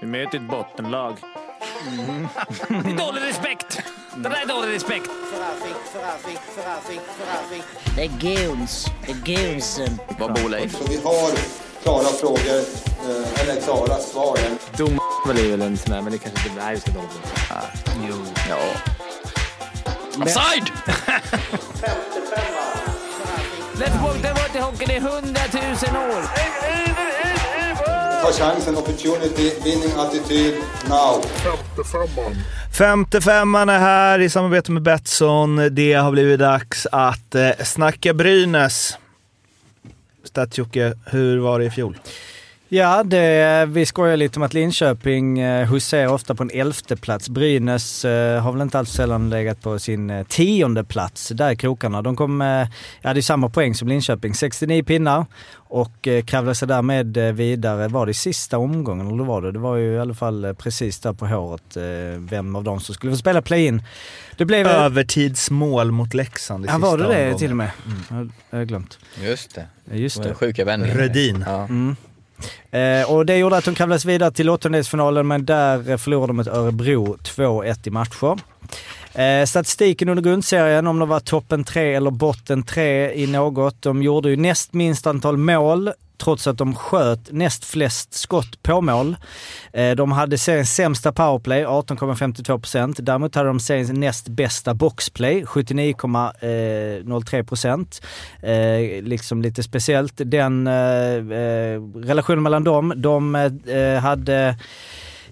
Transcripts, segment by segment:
Vi möter ett bottenlag. Mm. Det är dålig respekt! Det där är dålig respekt. Det är goons. Det är goonsen. Vad bor Leif? Så vi har klara frågor, eh, eller klara svar. Dom är väl en sån där, men det kanske inte... Nej, vi ska hålla på. Jo. Ja. Offside! Let's go till World Hockey, är hundratusen år. Ta chansen, opportunity, winning attityd, now. Femtefemman är här i samarbete med Betsson. Det har blivit dags att eh, snacka Brynäs. Stats-Jocke, hur var det i fjol? Ja, det, vi skojar lite om att Linköping eh, huserar ofta på en elfte plats. Brynäs eh, har väl inte alls sällan legat på sin eh, tionde plats där i krokarna. De kom, ja det är samma poäng som Linköping, 69 pinnar och kravlade sig därmed vidare. Var det i sista omgången eller var det? Det var ju i alla fall precis där på håret vem av dem som skulle få spela play-in. Det blev... Övertidsmål mot Leksand i ja, sista var det det omgången. till och med? Jag, jag har glömt. Just det. Just Det sjuka vändningen. Rödin. Ja. Mm. Eh, och det gjorde att de kravlades vidare till åttondelsfinalen men där förlorade de mot Örebro 2-1 i matcher. Eh, statistiken under grundserien, om de var toppen tre eller botten tre i något. De gjorde ju näst minst antal mål trots att de sköt näst flest skott på mål. Eh, de hade seriens sämsta powerplay, 18,52%. Däremot hade de seriens näst bästa boxplay, 79,03%. Eh, eh, liksom lite speciellt. Den relationen mellan dem, de hade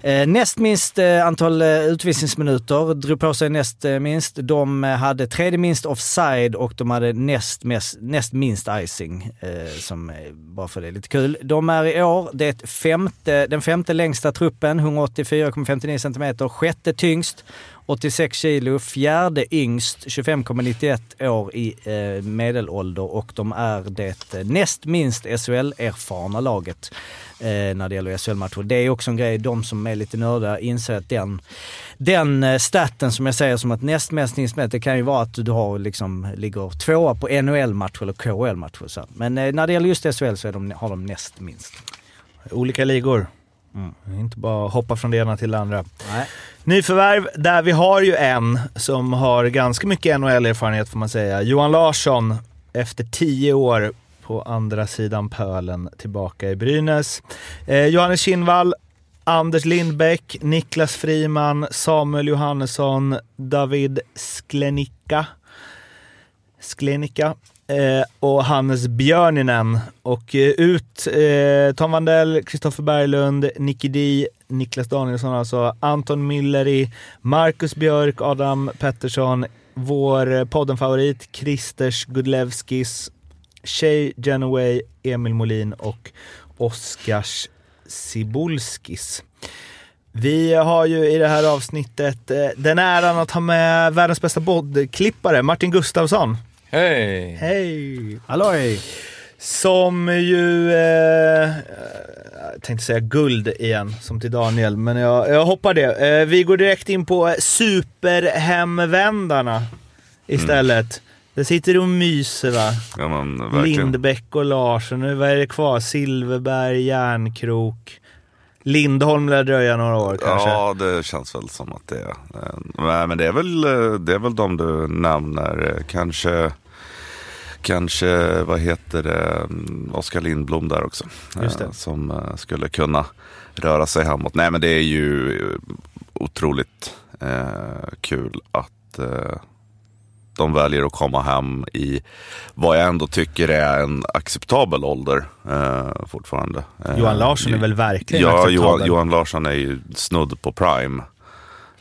Eh, näst minst eh, antal eh, utvisningsminuter, drog på sig näst minst. De hade tredje minst offside och de hade näst, mest, näst minst icing. Som, bara för det är lite kul. De är i år det femte, den femte längsta truppen, 184,59 cm. Sjätte tyngst, 86 kilo. Fjärde yngst, 25,91 år i eh, medelålder och de är det näst minst SHL-erfarna laget eh, när det gäller SHL-matcher. Det är också en grej, de som är lite nörda inser att den, den eh, staten som jag säger som att näst mest insmätt, det kan ju vara att du har liksom, ligger tvåa på NHL-matcher eller KHL-matcher. Men eh, när det gäller just SHL så är de, har de näst minst. Olika ligor. Mm. Inte bara hoppa från det ena till det andra. Nej. Nyförvärv, där vi har ju en som har ganska mycket NHL-erfarenhet får man säga. Johan Larsson, efter tio år på andra sidan pölen tillbaka i Brynäs. Eh, Johannes Kinnvall, Anders Lindbäck, Niklas Friman, Samuel Johannesson, David Sklenicka. Sklenicka. Eh, och Hannes Björninen. Och eh, ut eh, Tom Vandell, Kristoffer Berglund, Nicky Di, Niklas Danielsson alltså, Anton Milleri, Marcus Björk, Adam Pettersson, vår eh, poddenfavorit Christers Gudlevskis, Shay Genoway, Emil Molin och Oskars Sibulskis. Vi har ju i det här avsnittet eh, den äran att ha med världens bästa poddklippare, Martin Gustafsson. Hej! Hej! Halloj! Som ju, eh, jag tänkte säga guld igen, som till Daniel, men jag, jag hoppar det. Eh, vi går direkt in på superhemvändarna istället. Där sitter du och myser va? Ja, verkligen. Lindbäck och Larsson, nu vad är det kvar? Silverberg, Järnkrok. Lindholm lär dröja några år kanske. Ja, det känns väl som att det är. Eh, Nej, men det är väl, eh, det är väl de du nämner. Kanske, kanske vad heter det, mm, Oskar Lindblom där också. Eh, Som eh, skulle kunna röra sig hemåt. Nej, men det är ju eh, otroligt kul att de väljer att komma hem i vad jag ändå tycker är en acceptabel ålder eh, fortfarande. Johan Larsson är väl verkligen Ja, acceptabel. Johan, Johan Larsson är ju snudd på prime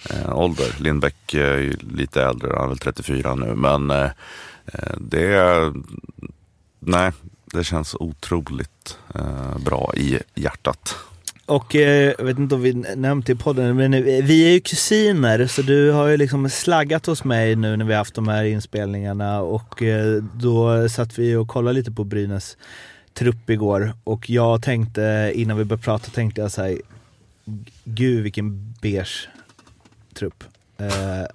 eh, ålder. Lindbäck eh, är lite äldre, han är väl 34 nu. Men eh, eh, det är, nej, det känns otroligt eh, bra i hjärtat. Och eh, jag vet inte om vi nämnt det i podden, men eh, vi är ju kusiner så du har ju liksom slaggat hos mig nu när vi har haft de här inspelningarna och eh, då satt vi och kollade lite på Brynäs trupp igår och jag tänkte, innan vi började prata, tänkte jag såhär, gud vilken beige trupp. Eh,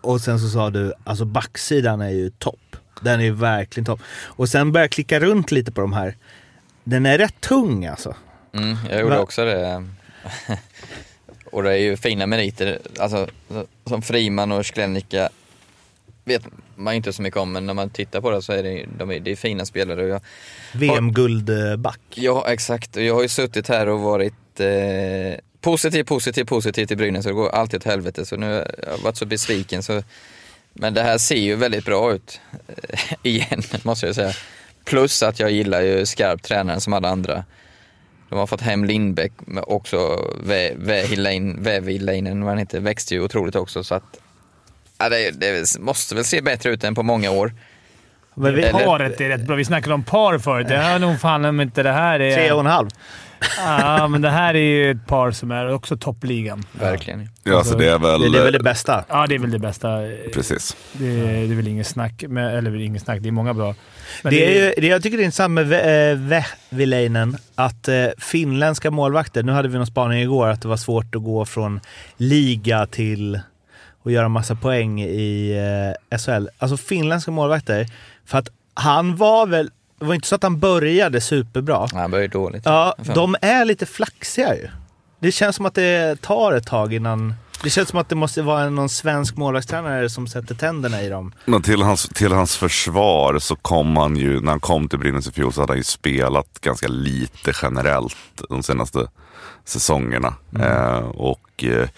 och sen så sa du, alltså backsidan är ju topp. Den är ju verkligen topp. Och sen började jag klicka runt lite på de här. Den är rätt tung alltså. Mm, jag gjorde Va- också det. Och det är ju fina meriter, alltså som Friman och Sklenica vet man inte så mycket om, men när man tittar på det så är det, de är, det är fina spelare. VM-guldback. ja, exakt. Och jag har ju suttit här och varit eh, positiv, positiv, positiv till Brynäs och det går alltid åt helvete. Så nu har jag varit så besviken. Så, men det här ser ju väldigt bra ut, eh, igen, måste jag säga. Plus att jag gillar ju skarp tränaren som alla andra. De har fått hem Lindbäck, men också Väviläinen, vad han heter, växte ju otroligt också. Så att, ja, det, det måste väl se bättre ut än på många år. Men vi, Eller- Paret är rätt bra. Vi snackade om par förut. Det här är nog fan om inte det här är... tre och en halv. Ja, men det här är ju ett par som är också toppligan. Verkligen. Ja, alltså det är väl... Det, det är väl det bästa. Ja, det är väl det bästa. Precis. Det, det är väl inget snack. Men, eller inget snack, det är många bra. Men Det är, ju- det jag tycker det är intressant med Ve- eh, Vehviläinen, att eh, finländska målvakter, nu hade vi någon spaning igår att det var svårt att gå från liga till att göra massa poäng i eh, SHL. Alltså finländska målvakter, för att han var väl, det var inte så att han började superbra. Han börjar dåligt. Ja, de är lite flaxiga ju. Det känns som att det tar ett tag innan... Det känns som att det måste vara någon svensk målvaktstränare som sätter tänderna i dem. Men till hans, till hans försvar så kom han ju, när han kom till Brynäs i fjol så hade han ju spelat ganska lite generellt de senaste säsongerna. Eh, och eh,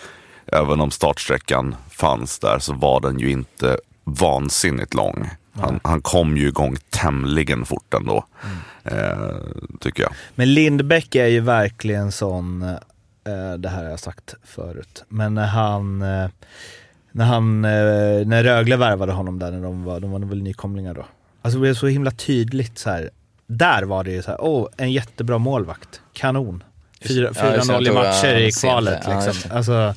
även om startsträckan fanns där så var den ju inte vansinnigt lång. Han, han kom ju igång tämligen fort ändå, eh, tycker jag. Men Lindbäck är ju verkligen sån, eh, det här har jag sagt förut, men när han, eh, när han, eh, när Rögle värvade honom där när de var, de var väl nykomlingar då. Alltså det blev så himla tydligt så här. Där var det ju så här, åh, en jättebra målvakt. Kanon. Fyra- Ja, just det, 4-0 i matcher i kvalet. Ja, liksom. Alltså,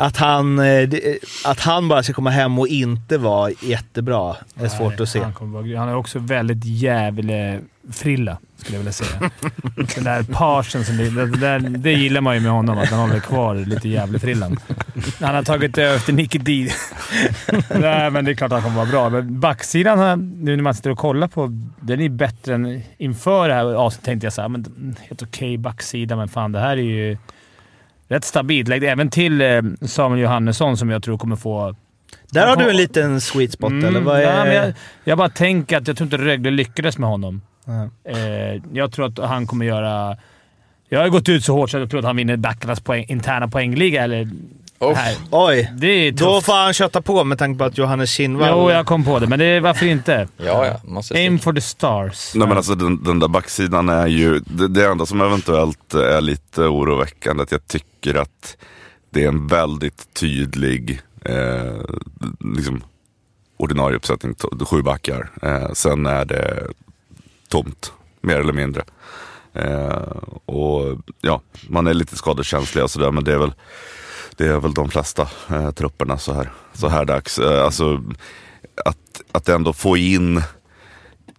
att han, eh, det- att han bara ska komma hem och inte vara jättebra är svårt Nej, att se. Han, vara han är också väldigt jävla frilla, skulle jag vilja säga. Den där parsen, som det, det, där, det gillar man ju med honom, att han håller kvar lite jävla-frillan. Han har tagit över efter Nicky D. Nej, men det är klart att han kommer vara bra. Men backsidan, har- nu när man sitter och kollar på, den är bättre än inför det här avsnittet. tänkte jag såhär, men mm, helt okej backsida, men fan det här är ju rätt stabilt. Lägg även till eh, Samuel Johannesson som jag tror kommer få Där har du en liten sweet spot, Mm, eller vad nej, är... men jag, jag bara tänker att jag tror inte Rögle lyckades med honom. Ja. Eh, jag tror att han kommer göra... Jag har gått ut så hårt så jag tror att han vinner backarnas poäng, interna poängliga. Eller Här. Oj, Det är då får han köta på med tanke på att Johannes Kinnvall... Jo, jag kom på det, men det, är- varför inte? Ja, ja. Måste Aim for the stars. Nej men alltså den, den där backsidan är ju, det, det enda som eventuellt är lite oroväckande att jag tycker att det är en väldigt tydlig eh, liksom, ordinarie uppsättning, sju backar. Eh, sen är det tomt, mer eller mindre. Eh, och ja, man är lite skadekänslig och sådär men det är väl det är väl de flesta eh, trupperna så här, så här dags. Eh, alltså att, att ändå få in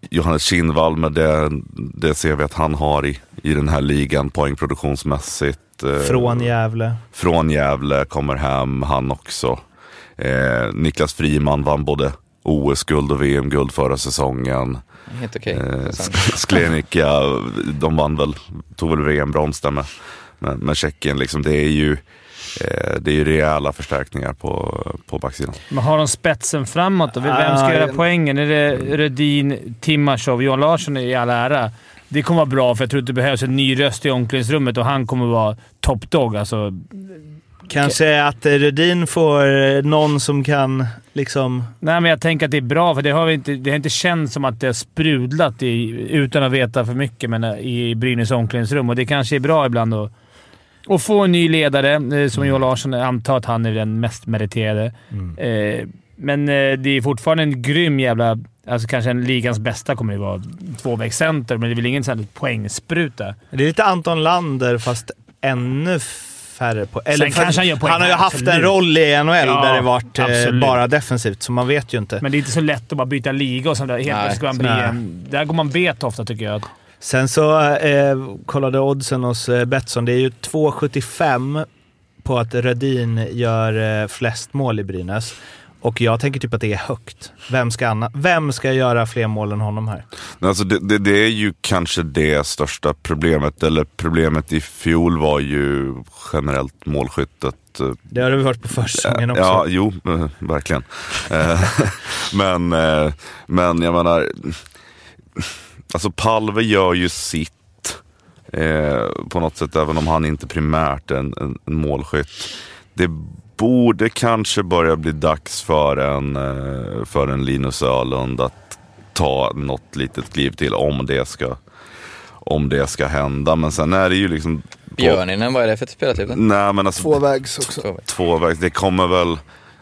Johannes Kinnvall med det, det ser vi att han har i, i den här ligan poängproduktionsmässigt. Eh, Från Gävle. från Gävle kommer hem, han också. Eh, Niklas Friman vann både OS-guld och VM-guld förra säsongen. Helt okej. Eh, Sen- Sk- Sklenica, de vann väl, tog väl VM-brons där med, med, med Tjeckien. Liksom. Det är ju eh, det är ju rejäla förstärkningar på, på backsidan. Men har de spetsen framåt då? Vem ska Ah, göra poängen? Är det Rödin, Timashov, Johan Larsson i all ära. Det kommer vara bra, för jag tror att det behövs en ny röst i omklädningsrummet och han kommer vara top dog. Alltså, Kanske att eh, Rödin får eh, någon som kan liksom... Nej, men jag tänker att det är bra, för det har, vi inte, det har inte känts som att det har sprudlat i, utan att veta för mycket men, eh, i Brynäs omklädningsrum. Och det kanske är bra ibland att, att få en ny ledare, eh, som Johan Larsson. Jag antar att han är den mest meriterade. Eh, men eh, det är fortfarande en grym jävla... Alltså kanske en ligans bästa kommer det vara. Tvåvägscenter, men det är väl ingen sån här poängspruta. Det är lite Anton Lander fast ännu färre på... Eller Sen kanske han gör poäng, Han har ju haft en absolut. roll i NHL Ja, där det varit absolut. bara defensivt, så man vet ju inte. Men det är inte så lätt att bara byta liga och sånt där. Helt plötsligt ska man bli en... Där går man bet ofta tycker jag. Sen så eh, kollade oddsen hos eh, Betsson. Det är ju 2,75 på att Rödin gör eh, flest mål i Brynäs. Och jag tänker typ att det är högt. Vem ska, anna, vem ska göra fler mål än honom här? Alltså det, det, det är ju kanske det största problemet. Eller problemet i fjol var ju generellt målskyttet. eh, Det har du hört på försäsongen också. Ja, jo, verkligen. Men, men jag menar, alltså Palve gör ju sitt eh, på något sätt, även om han inte primärt är en, en, en målskytt. Det borde kanske börja bli dags för en, eh, för en Linus Ölund att ta något litet kliv till om det ska, om det ska hända. Men sen är det ju liksom... Björninen, vad är det för spelartyp? Nej, men alltså, Tvåvägs också. Tvåvägs. tvåvägs. Det kommer väl,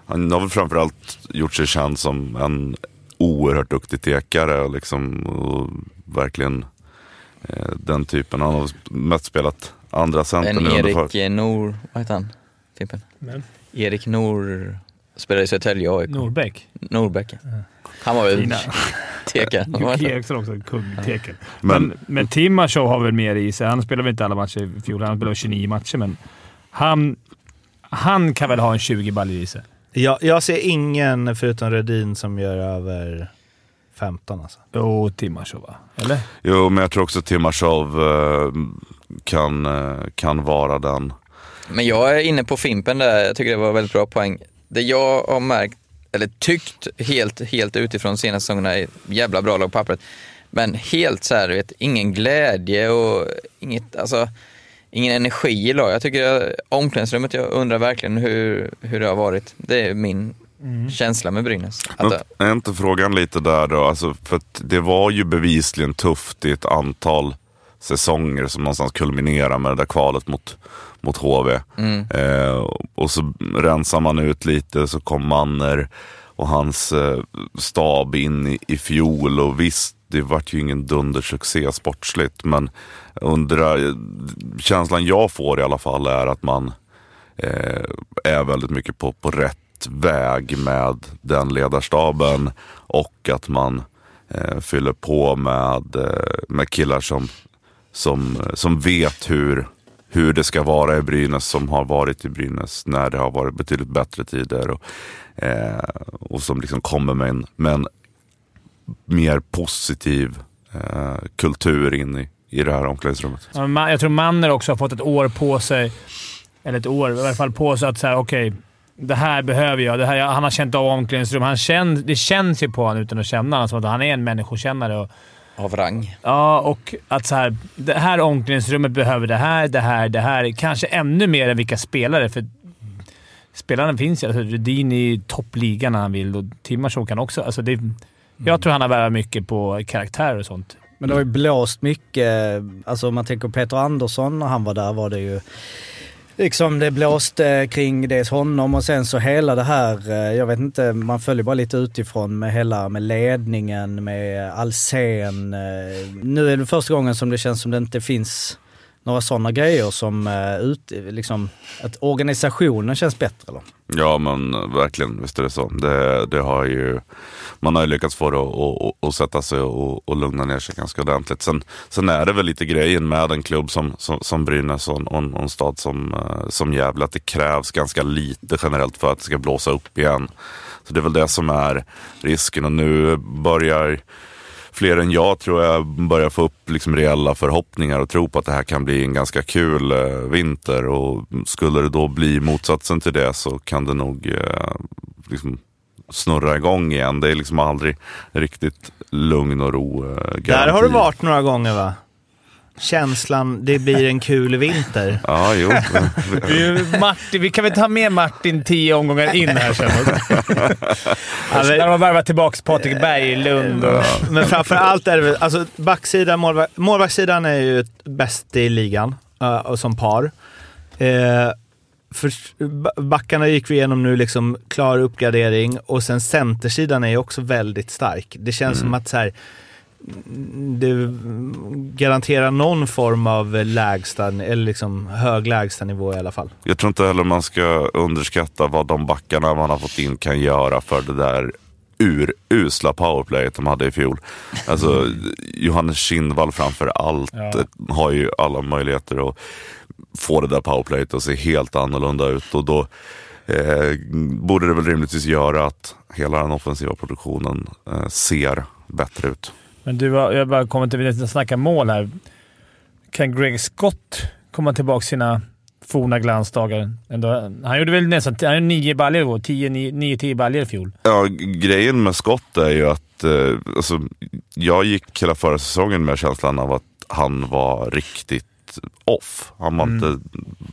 han har väl framförallt gjort sig känd som en oerhört duktig tekare liksom, och verkligen eh, den typen. Han har mest spelat andra center En nu under Erik för... eh, Nor, vad heter han? Fimpen? Men, Erik Nor spelar i Södertälje AIK. Norbeck. Norbeck. Han var väl teka. Jocke Eriksson också, kungteken. Men- Men, men Timashov har väl mer i sig. Han spelade väl inte alla matcher i fjol. Han spelade 29 matcher, men han, han kan väl ha en 20 baller i sig. Jag, jag ser ingen förutom Rödin som gör över 15 alltså. Jo, Timashov va? Eller? Jo, men jag tror också Timashov eh, kan, eh, kan vara den. Men jag är inne på Fimpen där, jag tycker det var väldigt bra poäng. Det jag har märkt, eller tyckt helt, helt utifrån senaste säsongerna är jävla bra lag på pappret. Men helt så här, du vet, ingen glädje och inget, alltså, ingen energi i lag. Jag tycker jag, omklädningsrummet, jag undrar verkligen hur, hur det har varit. Det är min känsla med Brynäs. Att, Men är inte frågan lite där då? Alltså, för att det var ju bevisligen tufft i ett antal säsonger som någonstans kulminerar med det där kvalet mot, mot HV. mm, Eh, och så rensar man ut lite så kom Manner och hans eh, stab in i, i fjol och visst, det vart ju ingen dundersuccé sportsligt men undrar, känslan jag får i alla fall är att man eh, är väldigt mycket på, på rätt väg med den ledarstaben och att man eh, fyller på med, eh, med killar som, som, som vet hur, hur det ska vara i Brynäs, som har varit i Brynäs när det har varit betydligt bättre tider. Och, eh, och som liksom kommer med en, med en mer positiv eh, kultur in i, i det här omklädningsrummet. Ja, Jag tror Manner också har fått ett år på sig, eller ett år i alla fall på sig att säga okej, det här behöver jag. Det här, han har känt av omklädningsrum. Han känn, det känns ju på honom utan att känna honom som att han är en människokännare. Och, av rang. ja, och att så här, det här omklädningsrummet behöver det här, det här, det här. Kanske ännu mer än vilka spelare, för spelarna finns ju. Alltså, Rudin är i toppligan när han vill och Timashov kan också. Alltså, det, jag tror han har värvat mycket på karaktär och sånt. Men det har ju blåst mycket, alltså om man tänker på Peter Andersson när han var där var det ju Liksom det blåste kring dels honom och sen så hela det här, eh, jag vet inte, man följer bara lite utifrån med hela, med ledningen, med Alsen. Eh, nu är det första gången som det känns som det inte finns några sådana grejer som eh, ut, liksom, att organisationen känns bättre eller? Ja men eh, verkligen, visst är det så. Det, det har ju, man har ju lyckats få det att, att, att sätta sig och, och lugna ner sig ganska ordentligt. Sen, sen är det väl lite grejen med en klubb som, som, som Brynäs och en, och en och en stad som, eh, som Gävle att det krävs ganska lite generellt för att det ska blåsa upp igen. Så det är väl det som är risken och nu börjar fler än jag tror jag börjar få upp liksom reella förhoppningar och tro på att det här kan bli en ganska kul eh, vinter. Och skulle det då bli motsatsen till det så kan det nog eh, liksom snurra igång igen. Det är liksom aldrig riktigt lugn och ro. Eh, Där har du varit några gånger va? Känslan, det blir en kul vinter. Ja, jo. Vi, Martin, vi kan väl ta med Martin tio omgångar in här sen. Alltså, När de har värvat tillbaka Patrik Berglund och... Men framför allt är det väl, alltså backsidan, målvakt, målvaktssidan är ju bäst i ligan och som par. Eh, för, ba- backarna gick vi igenom nu, liksom klar uppgradering och sen centersidan är ju också väldigt stark. Det känns som att så här, mm, det garanterar någon form av lägsta, eller liksom hög lägstanivå i alla fall. Jag tror inte heller man ska underskatta vad de backarna man har fått in kan göra för det där urusla powerplayet de hade i fjol. Alltså Johannes Kindvall framför allt Ja. har ju alla möjligheter att få det där powerplayet att se helt annorlunda ut och då eh, borde det väl rimligtvis göra att hela den offensiva produktionen eh, ser bättre ut. Men du, har- jag bara kommit till att snacka mål här. Kan Greg Scott komma tillbaka sina forna glansdagar? Ändå, han gjorde väl nästan han gjorde nio baljor i år. Tio, nio, nio, tio baljor i fjol. Ja, grejen med Scott är ju att eh, alltså, jag gick hela förra säsongen med känslan av att han var riktigt off. Han var inte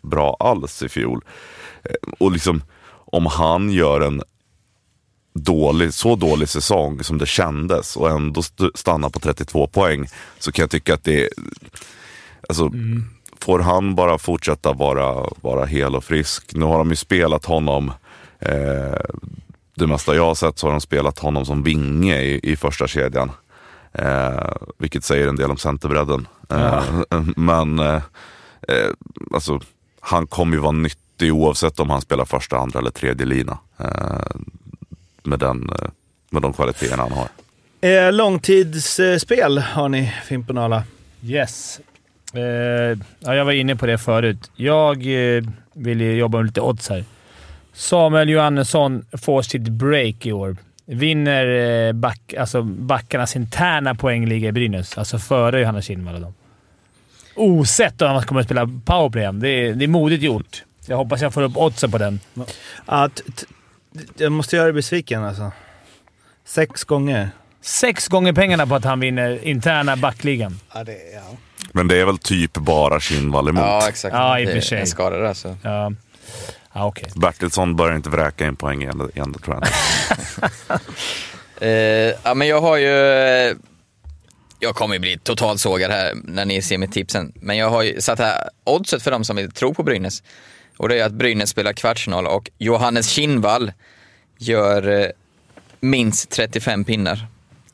bra alls i fjol. Eh, Och liksom, om han gör en dålig, så dålig säsong som det kändes och ändå st- stanna på 32 poäng så kan jag tycka att det är... Alltså, Får han bara fortsätta vara, vara hel och frisk. Nu har de ju spelat honom eh, det mesta jag har sett så har de spelat honom som vinge i, i första kedjan. Eh, vilket säger en del om centerbredden. Eh, men eh, eh, alltså, han kommer ju vara nyttig oavsett om han spelar första, andra eller tredje lina. Med, den, eh, med de kvaliteterna han har. Eh, långtidsspel har ni, Fimpen och alla. Yes. Eh, ja, jag var inne på det förut. Jag eh, vill ju jobba med lite odds här. Samuel Johannesson får sitt break i år. Vinner eh, back, alltså backarnas interna poängliga i Brynäs. Alltså före Johanna Kinnvall och dem. Osett om han kommer att spela powerplay igen. Det är, det är modigt gjort. Jag hoppas jag får upp oddsen på den. Ja, t- t- jag måste göra dig besviken alltså. Sex gånger. Sex gånger pengarna på att han vinner interna backligan. Ja, det, ja. Men det är väl typ bara Kinnvall emot. Ja, exakt. Ja, i och för sig. En skada där så. Ja, ja okej. Bertilsson börjar inte vräka in poäng igen, igen det tror jag. Eh, ja, men jag har ju... eh, Jag kommer ju bli totalt sågad här när ni ser mitt tips sen. Men jag har ju satt här oddset för de som vill tro på Brynäs. Och det är att Brynäs spelar kvartsfinal och Johannes Kinnvall gör eh, minst 35 pinnar.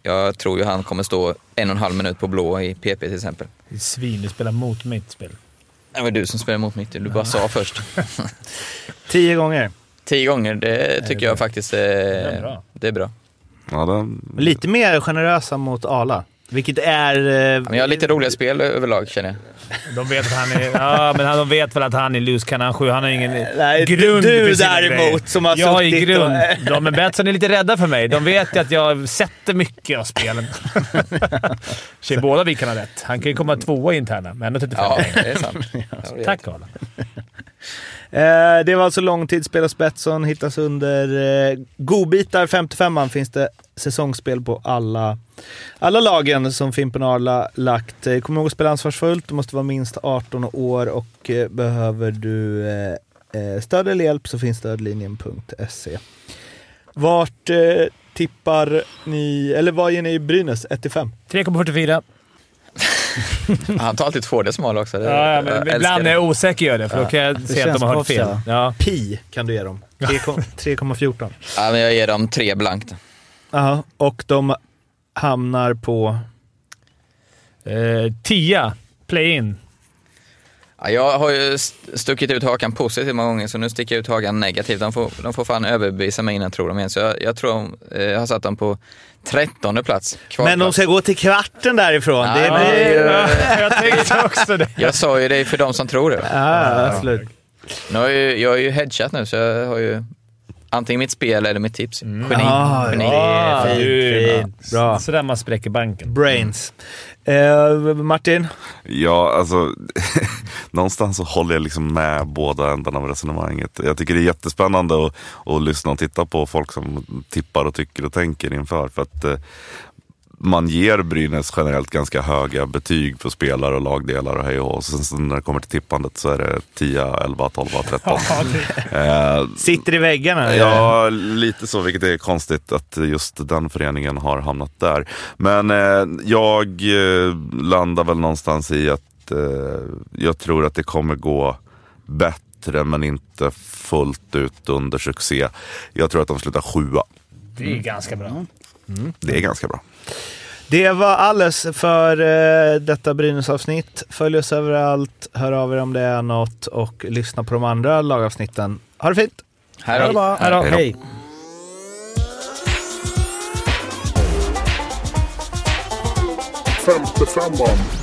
Jag tror ju han kommer stå en och en halv minut på blå i PP till exempel. Det är Svin, du spelar mot mitt spel. Det var du som spelade mot mitt, du bara sa först. Tio gånger. Tio gånger, det tycker jag faktiskt är, är bra. det är bra. Ja, det, Lite mer generösa mot Ala. Vilket är... Eh, Men jag har lite roliga spel överlag känner jag. De vet att han är... Ja, men han- de vet väl att han är cannon 7. Han har ingen Nej, grund du däremot som har Jag har ju grund. och- De med Betsson är lite rädda för mig. De vet ju att jag sätter mycket av spelen. Tjej, båda vi kan ha rätt. Han kan ju komma tvåa interna, men ändå 35 Ja, det är sant. Ja, Tack Arla. Eh, det var alltså långtidsspel hos Betsson. Hittas under eh, godbitar 55an finns det säsongsspel på alla, alla lagen som Fimpen Arla lagt. Eh, Kom ihåg att spela ansvarsfullt. Du måste vara minst 18 år och eh, behöver du eh, stöd eller hjälp så finns stödlinjen.se. Vart tippar ni, eller vad ger ni Brynäs? 1-5? 3,44. Han tar alltid två decimaler också. Det, Ja, jag men ibland det. är jag osäker gör det, för då kan jag se att de har hört fel. Ja. Pi kan du ge dem. 3,- 3,14. Ja, men jag ger dem tre blankt. Ja, och de hamnar på... Eh, tia. Play-in. Ja, jag har ju st- stuckit ut hakan positivt många gånger, så nu sticker jag ut hakan negativt. De får, de får fan överbevisa mig innan jag tror dem igen. Så jag, jag tror eh, jag har satt dem på trettonde plats. Men de ska gå till kvarten därifrån. det Ja, blir... ja. jag tänkte också det. Jag sa ju det för de som tror det. Ja, absolut. Nu har jag, jag är ju headshot nu, så jag har ju antingen mitt spel eller mitt tips. Geni. Ah, Geni. Ah, fint. Bra. Sådär man spräcker banken. Brains. Eh, Martin? Ja, alltså någonstans så håller jag liksom med båda ändarna av resonemanget. Jag tycker det är jättespännande att, att lyssna och titta på folk som tippar och tycker och tänker inför. För att eh, man ger Brynäs generellt ganska höga betyg på spelare och lagdelar och hej och Sen så när det kommer till tippandet så är det 10, 11, 12, 13. eh, Sitter i väggarna? Ja, lite så, vilket är konstigt att just den föreningen har hamnat där. Men eh, jag eh, landar väl någonstans i att eh, jag tror att det kommer gå bättre, men inte fullt ut under succé. Jag tror att de slutar sjua. Det är ganska bra. Det är ganska bra. Det var alles för eh, detta Brynäs-avsnitt. Följ oss överallt, hör av er om det är något och lyssna på de andra lagavsnitten. Ha det fint! Hej då. Hej. Femte femman.